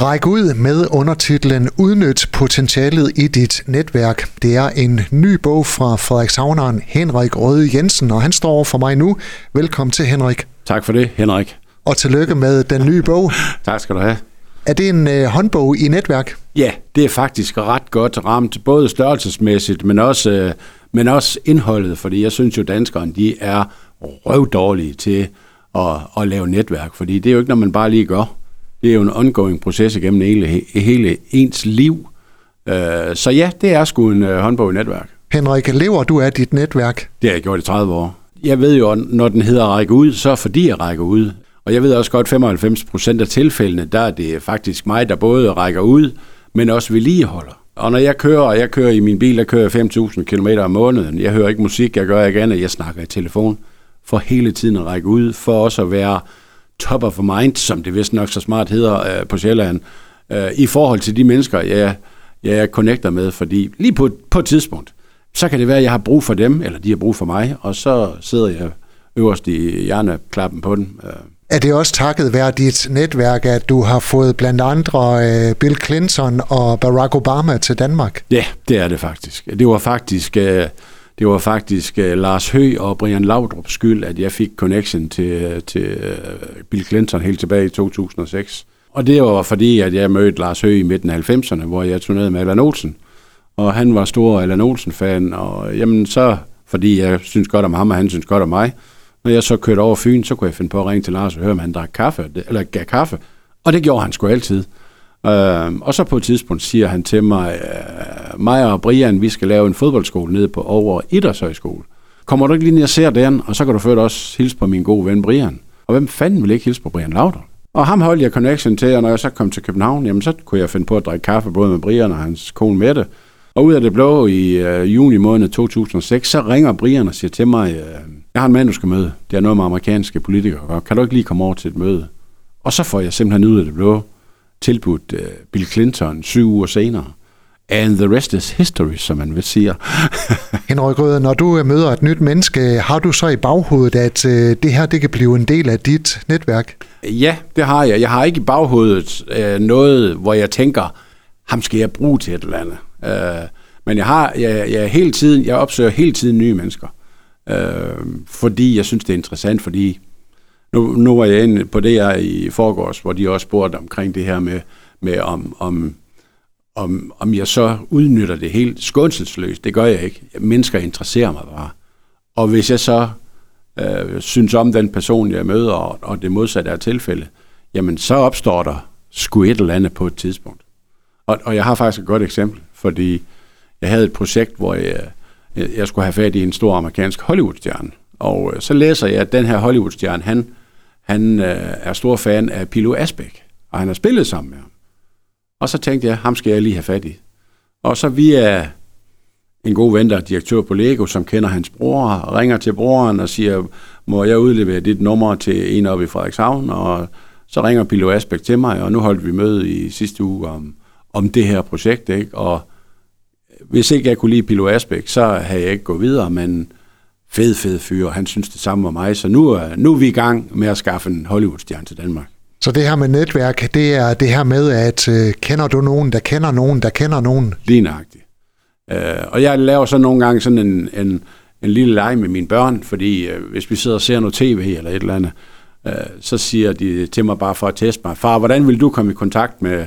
Ræk ud med undertitlen Udnyt potentialet i dit netværk. Det er en ny bog fra Frederikshavneren Henrik Røde Jensen, og han står for mig nu. Velkommen til, Henrik. Tak for det, Henrik. Og tillykke med den nye bog. tak skal du have. Er det en øh, håndbog i netværk? Ja, det er faktisk ret godt ramt, både størrelsesmæssigt, men også, øh, men også indholdet, fordi jeg synes jo, danskerne de er røvdårlige til at, at lave netværk, fordi det er jo ikke, når man bare lige gør. Det er jo en ongoing proces igennem hele, hele ens liv. Øh, så ja, det er sgu en øh, håndbog i netværk. Henrik, lever du af dit netværk? Det har jeg gjort i 30 år. Jeg ved jo, når den hedder række ud, så er fordi jeg rækker ud. Og jeg ved også godt, 95 procent af tilfældene, der er det faktisk mig, der både rækker ud, men også vedligeholder. Og når jeg kører, og jeg kører i min bil, der kører 5.000 km om måneden. Jeg hører ikke musik, jeg gør ikke andet, jeg snakker i telefon for hele tiden at række ud, for også at være top of mind, som det vist nok så smart hedder øh, på Sjælland, øh, i forhold til de mennesker, jeg, jeg connecter med, fordi lige på, på et tidspunkt, så kan det være, at jeg har brug for dem, eller de har brug for mig, og så sidder jeg øverst i hjerneklappen på den. Øh. Er det også takket være dit netværk, at du har fået blandt andre øh, Bill Clinton og Barack Obama til Danmark? Ja, det er det faktisk. Det var faktisk... Øh, det var faktisk uh, Lars Hø og Brian Laudrup skyld, at jeg fik connection til, øh, til uh, Bill Clinton helt tilbage i 2006. Og det var fordi, at jeg mødte Lars Hø i midten af 90'erne, hvor jeg turnerede med Allan Olsen. Og han var stor Allan Olsen-fan, og jamen så, fordi jeg synes godt om ham, og han synes godt om mig, når jeg så kørte over Fyn, så kunne jeg finde på at ringe til Lars og høre, om han drak kaffe, eller gav kaffe. Og det gjorde han sgu altid. Øh, og så på et tidspunkt siger han til mig, øh, mig og Brian, vi skal lave en fodboldskole nede på over Idrætshøjskole. Kommer du ikke lige ned og ser den, og så kan du først også hilse på min gode ven Brian. Og hvem fanden vil ikke hilse på Brian Lauder? Og ham holdt jeg connection til, og når jeg så kom til København, jamen så kunne jeg finde på at drikke kaffe både med Brian og hans kone Mette. Og ud af det blå i øh, juni måned 2006, så ringer Brian og siger til mig, øh, jeg har en mand, du skal møde. Det er noget med amerikanske politikere. Kan du ikke lige komme over til et møde? Og så får jeg simpelthen ud af det blå tilbudt uh, Bill Clinton syv uger senere. And the rest is history, som man vil sige. Henrik Røde, når du øh, møder et nyt menneske, har du så i baghovedet, at uh, det her det kan blive en del af dit netværk? Ja, det har jeg. Jeg har ikke i baghovedet uh, noget, hvor jeg tænker, ham skal jeg bruge til et eller andet. Uh, men jeg har, jeg, jeg, hele tiden, jeg opsøger hele tiden nye mennesker. Uh, fordi jeg synes, det er interessant, fordi nu, nu var jeg inde på det her i forgårs, hvor de også spurgte omkring det her med, med om, om, om, om jeg så udnytter det helt skånselsløst. Det gør jeg ikke. Mennesker interesserer mig bare. Og hvis jeg så øh, synes om den person, jeg møder, og, og det modsatte er tilfælde, jamen så opstår der sgu et eller andet på et tidspunkt. Og, og jeg har faktisk et godt eksempel, fordi jeg havde et projekt, hvor jeg, jeg skulle have fat i en stor amerikansk Hollywood-stjerne. Og øh, så læser jeg, at den her Hollywood-stjerne, han han øh, er stor fan af Pilo Asbæk, og han har spillet sammen med ham. Og så tænkte jeg, ham skal jeg lige have fat i. Og så via en god ven, der er direktør på Lego, som kender hans bror, ringer til broren og siger, må jeg udlevere dit nummer til en oppe i Frederikshavn? Og så ringer Pilo Asbæk til mig, og nu holdt vi møde i sidste uge om, om det her projekt. Ikke? Og hvis ikke jeg kunne lide Pilo Asbæk, så havde jeg ikke gået videre, men fed, fed fyr, og han synes det samme om mig. Så nu, er, nu er vi i gang med at skaffe en Hollywood-stjerne til Danmark. Så det her med netværk, det er det her med, at øh, kender du nogen, der kender nogen, der kender nogen? Lige nøjagtigt. Øh, og jeg laver så nogle gange sådan en, en, en lille leg med mine børn, fordi øh, hvis vi sidder og ser noget tv eller et eller andet, øh, så siger de til mig bare for at teste mig, far, hvordan vil du komme i kontakt med,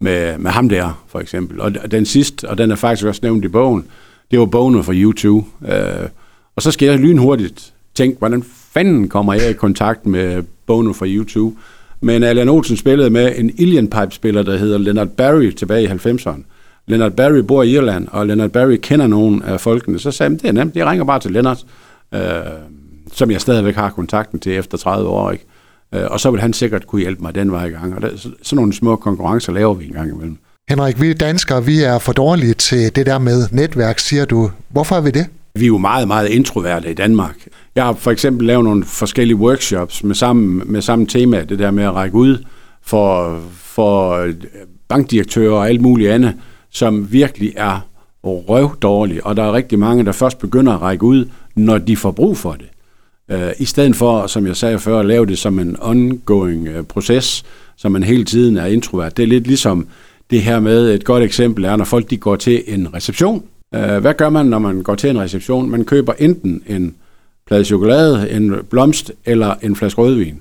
med, med ham der, for eksempel? Og den sidste, og den er faktisk også nævnt i bogen, det var bogen fra YouTube. Øh, og så skal jeg lynhurtigt tænke, hvordan fanden kommer jeg i kontakt med Bono fra YouTube? Men Allan Olsen spillede med en Alien Pipe-spiller, der hedder Leonard Barry tilbage i 90'erne. Leonard Barry bor i Irland, og Leonard Barry kender nogen af folkene. Så sagde han, det er nemt, jeg ringer bare til Leonard, øh, som jeg stadigvæk har kontakten til efter 30 år. Ikke? Øh, og så vil han sikkert kunne hjælpe mig den vej i gang. Og der, så, sådan nogle små konkurrencer laver vi en gang imellem. Henrik, vi danskere, vi er for dårlige til det der med netværk, siger du. Hvorfor er vi det? Vi er jo meget, meget introverte i Danmark. Jeg har for eksempel lavet nogle forskellige workshops med samme, med samme tema, det der med at række ud for, for øh, bankdirektører og alt muligt andet, som virkelig er røvdårlige. Og der er rigtig mange, der først begynder at række ud, når de får brug for det. Øh, I stedet for, som jeg sagde før, at lave det som en ongoing øh, proces, som man hele tiden er introvert. Det er lidt ligesom det her med, et godt eksempel er, når folk de går til en reception. Øh, hvad gør man, når man går til en reception? Man køber enten en plade chokolade, en blomst eller en flaske rødvin.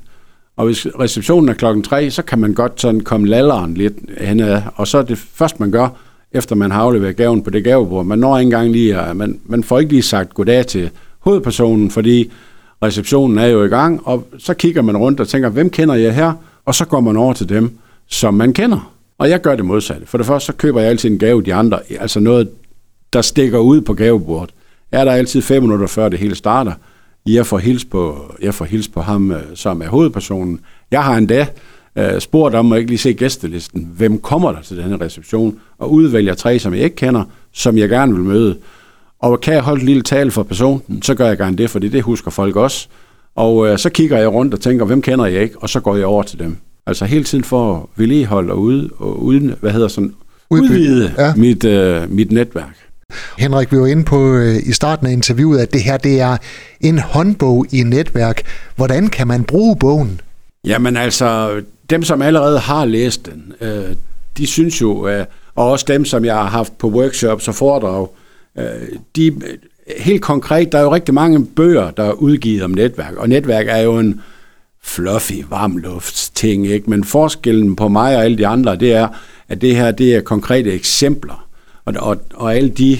Og hvis receptionen er klokken 3, så kan man godt sådan komme lalleren lidt henad. Og så er det først, man gør, efter man har afleveret gaven på det gavebord. Man når ikke engang lige, at man, man får ikke lige sagt goddag til hovedpersonen, fordi receptionen er jo i gang, og så kigger man rundt og tænker, hvem kender jeg her? Og så går man over til dem, som man kender. Og jeg gør det modsatte. For det første, så køber jeg altid en gave de andre, altså noget, der stikker ud på gavebordet. Er der altid fem minutter før det hele starter, jeg får hils på, jeg får hils på ham, øh, som er hovedpersonen. Jeg har endda uh, spurgt om at ikke lige se gæstelisten. Hvem kommer der til denne reception? Og udvælger tre, som jeg ikke kender, som jeg gerne vil møde. Og kan jeg holde en lille tale for personen, så gør jeg gerne det, fordi det husker folk også. Og uh, så kigger jeg rundt og tænker, hvem kender jeg ikke? Og så går jeg over til dem. Altså hele tiden for at vedligeholde og, ude, og uden, hvad hedder sådan, udvide ja. mit, uh, mit netværk. Henrik, vi var inde på øh, i starten af interviewet, at det her det er en håndbog i netværk. Hvordan kan man bruge bogen? Jamen altså, dem som allerede har læst den, øh, de synes jo, øh, og også dem som jeg har haft på workshops og foredrag, øh, de helt konkret, der er jo rigtig mange bøger, der er udgivet om netværk, og netværk er jo en fluffy, varmluftsting, ikke? men forskellen på mig og alle de andre, det er, at det her det er konkrete eksempler og, og, og alle de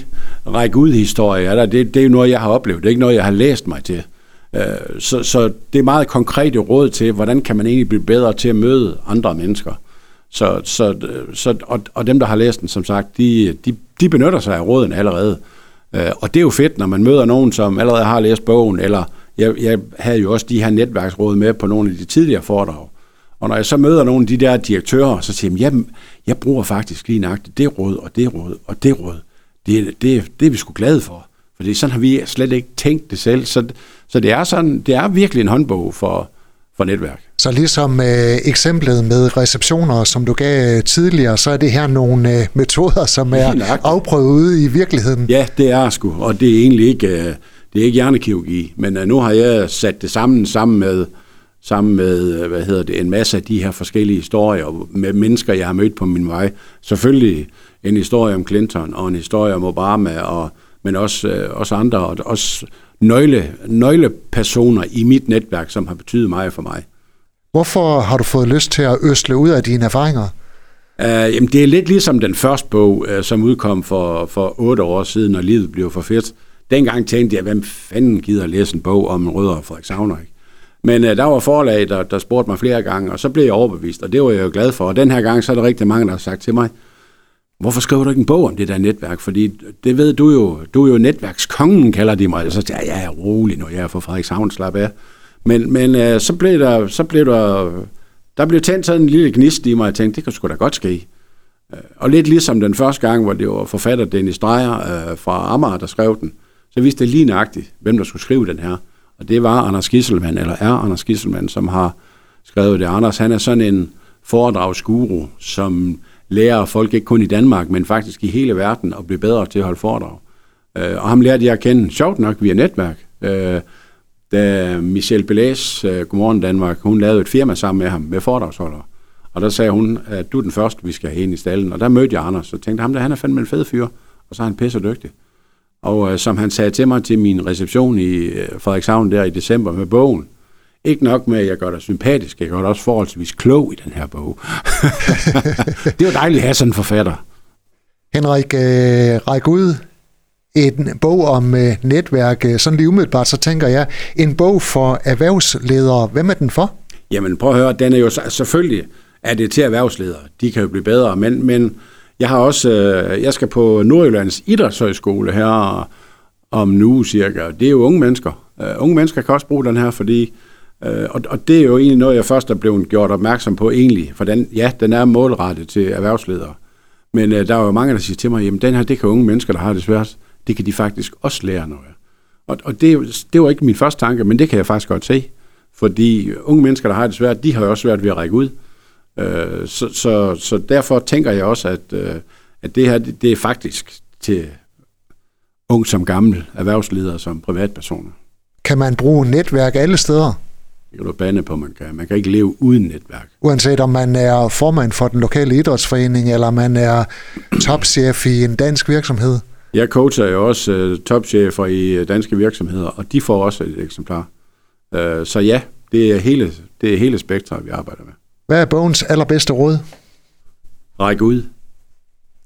række ud historier, der, det, det er jo noget, jeg har oplevet. Det er ikke noget, jeg har læst mig til. Øh, så, så det er meget konkrete råd til, hvordan kan man egentlig blive bedre til at møde andre mennesker. Så, så, øh, så, og, og dem, der har læst den, som sagt, de, de, de benytter sig af råden allerede. Øh, og det er jo fedt, når man møder nogen, som allerede har læst bogen, eller jeg, jeg havde jo også de her netværksråd med på nogle af de tidligere foredrag. Og når jeg så møder nogle af de der direktører, så siger jeg, jamen, jeg bruger faktisk lige nøjagtigt det råd, og det råd, og det råd. Det, det, det er vi sgu glade for. Fordi sådan har vi slet ikke tænkt det selv. Så, så det, er sådan, det er virkelig en håndbog for, for netværk. Så ligesom øh, eksemplet med receptioner, som du gav tidligere, så er det her nogle øh, metoder, som er afprøvet ude i virkeligheden. Ja, det er sgu, og det er egentlig ikke, øh, det er ikke hjernekirurgi, men øh, nu har jeg sat det sammen sammen med sammen med hvad hedder det, en masse af de her forskellige historier med mennesker, jeg har mødt på min vej. Selvfølgelig en historie om Clinton og en historie om Obama, og, men også, øh, også andre, og også nøgle, nøglepersoner i mit netværk, som har betydet meget for mig. Hvorfor har du fået lyst til at øsle ud af dine erfaringer? Uh, jamen, det er lidt ligesom den første bog, uh, som udkom for, for otte år siden, når livet blev for fedt. Dengang tænkte jeg, hvem fanden gider læse en bog om Rødder og Frederik Savner, ikke? Men øh, der var forlag, der, der spurgte mig flere gange, og så blev jeg overbevist, og det var jeg jo glad for. Og den her gang, så er der rigtig mange, der har sagt til mig, hvorfor skriver du ikke en bog om det der netværk? Fordi det ved du jo, du er jo netværkskongen, kalder de mig. Og så siger jeg, ja, jeg er rolig nu, jeg er fra Frederikshavn, slap af. Men, men øh, så blev der, så blev der, der blev tændt sådan en lille gnist i mig, og jeg tænkte, det kan sgu da godt ske. Øh, og lidt ligesom den første gang, hvor det var forfatter Dennis Dreyer øh, fra Amager, der skrev den, så vidste det lige nøjagtigt, hvem der skulle skrive den her. Og det var Anders Gisselmann, eller er Anders Gisselmann, som har skrevet det. Anders, han er sådan en foredragsguru, som lærer folk ikke kun i Danmark, men faktisk i hele verden at blive bedre til at holde foredrag. Øh, og ham lærte jeg at kende, sjovt nok, via netværk. Øh, da Michelle Belæs, øh, Godmorgen Danmark, hun lavede et firma sammen med ham, med foredragsholdere. Og der sagde hun, at du er den første, vi skal have ind i stallen. Og der mødte jeg Anders, og tænkte, ham der, han er fandme en fed fyr, og så er han pisse dygtig. Og øh, som han sagde til mig til min reception i øh, Frederikshavn der i december med bogen, ikke nok med, at jeg gør dig sympatisk, jeg gør dig også forholdsvis klog i den her bog. det var dejligt at have sådan en forfatter. Henrik, øh, ræk ud en bog om øh, netværk. Øh, sådan lige umiddelbart, så tænker jeg, en bog for erhvervsledere. Hvem er den for? Jamen prøv at høre, den er jo selvfølgelig er det til erhvervsledere. De kan jo blive bedre, men, men jeg har også, øh, jeg skal på Nordjyllands Idrætshøjskole her om nu cirka. Det er jo unge mennesker. Uh, unge mennesker kan også bruge den her, fordi, uh, og, og det er jo egentlig noget, jeg først er blevet gjort opmærksom på egentlig, for den, ja, den er målrettet til erhvervsledere. Men uh, der er jo mange, der siger til mig, jamen den her, det kan unge mennesker, der har det svært, det kan de faktisk også lære noget Og, og det, det var ikke min første tanke, men det kan jeg faktisk godt se. Fordi unge mennesker, der har det svært, de har jo også svært ved at række ud. Øh, så, så, så derfor tænker jeg også, at, øh, at det her det, det er faktisk til ung som gammel, erhvervsledere som privatpersoner. Kan man bruge netværk alle steder? Det kan du bande på, man kan. Man kan ikke leve uden netværk. Uanset om man er formand for den lokale idrætsforening, eller man er topchef i en dansk virksomhed. Jeg coacher jo også uh, topchefer i danske virksomheder, og de får også et eksemplar. Uh, så ja, det er hele, det er hele spektret, vi arbejder med. Hvad er bogens allerbedste råd? Ræk ud.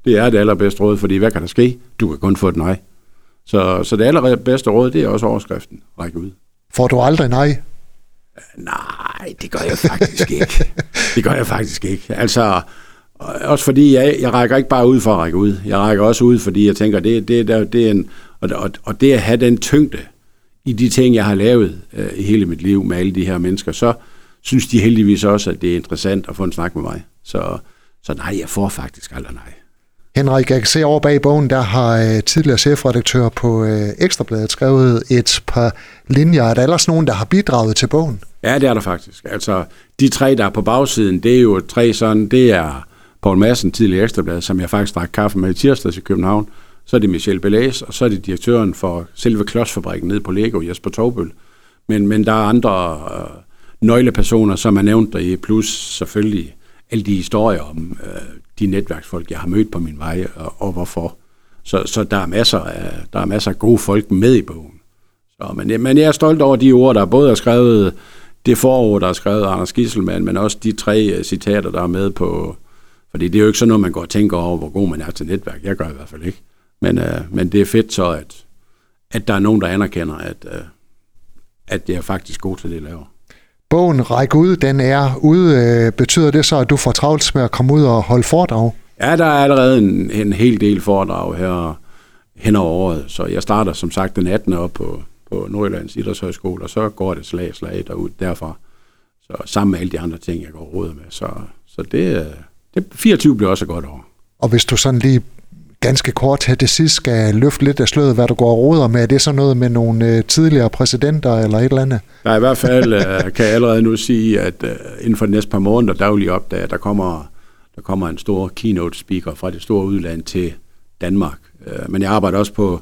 Det er det allerbedste råd, fordi hvad kan der ske? Du kan kun få et nej. Så, så det allerbedste råd, det er også overskriften. Ræk ud. Får du aldrig nej? Nej, det gør jeg faktisk ikke. Det gør jeg faktisk ikke. Altså, også fordi jeg, jeg rækker ikke bare ud for at række ud. Jeg rækker også ud, fordi jeg tænker, det, det, det, det er en, og, og, og det at have den tyngde i de ting, jeg har lavet øh, i hele mit liv med alle de her mennesker, så synes de heldigvis også, at det er interessant at få en snak med mig. Så, så nej, jeg får faktisk aldrig nej. Henrik, jeg kan se over bag bogen, der har øh, tidligere chefredaktør på øh, Ekstrabladet skrevet et par linjer. Er der ellers nogen, der har bidraget til bogen? Ja, det er der faktisk. Altså, de tre, der er på bagsiden, det er jo tre sådan, det er Paul Madsen, tidligere Ekstrabladet, som jeg faktisk drak kaffe med i tirsdags i København. Så er det Michel Belæs, og så er det direktøren for selve klodsfabrikken nede på Lego, Jesper Torbøl. Men, men der er andre øh, nøglepersoner, som er nævnt der i, plus selvfølgelig alle de historier om øh, de netværksfolk, jeg har mødt på min vej, og, og hvorfor. Så, så der, er masser af, der er masser af gode folk med i bogen. Så, men, men jeg er stolt over de ord, der både er skrevet, det forord, der er skrevet af Anders Gisselmann, men også de tre øh, citater, der er med på, fordi det er jo ikke sådan noget, man går og tænker over, hvor god man er til netværk. Jeg gør i hvert fald ikke. Men, øh, men det er fedt så, at, at der er nogen, der anerkender, at, øh, at jeg er faktisk god til det, jeg laver. Bogen Ræk ud, den er ude. Betyder det så, at du får travlt med at komme ud og holde foredrag? Ja, der er allerede en, en hel del foredrag her hen over året, så jeg starter som sagt den 18. op på, på Nordjyllands Idrætshøjskole, og så går det slag slag derud derfra. Så sammen med alle de andre ting, jeg går råd med. Så, så det, det 24 bliver også et godt år. Og hvis du sådan lige ganske kort her til sidst skal løfte lidt af sløret, hvad du går og råder med. Er det så noget med nogle øh, tidligere præsidenter eller et eller andet? Nej, i hvert fald øh, kan jeg allerede nu sige, at øh, inden for de næste par måneder daglig op, at der, kommer, der kommer en stor keynote speaker fra det store udland til Danmark. Men jeg arbejder også på,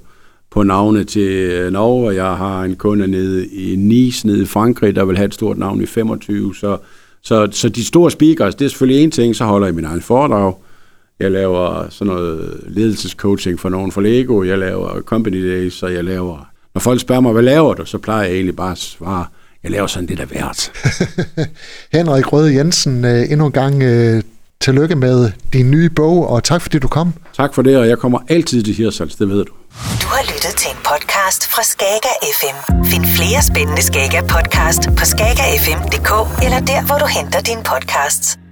på navne til Norge, og jeg har en kunde nede i Nice, nede i Frankrig, der vil have et stort navn i 25. Så, så, så de store speakers, det er selvfølgelig en ting, så holder jeg min egen foredrag. Jeg laver sådan noget ledelsescoaching for nogen for Lego, jeg laver company days, og jeg laver... Når folk spørger mig, hvad laver du, så plejer jeg egentlig bare at svare, jeg laver sådan det, der er værd. Henrik Røde Jensen, øh, endnu en gang øh, tillykke med din nye bog, og tak fordi du kom. Tak for det, og jeg kommer altid til Hirsals, det ved du. Du har lyttet til en podcast fra Skager FM. Find flere spændende Skager podcast på skagerfm.dk eller der, hvor du henter dine podcasts.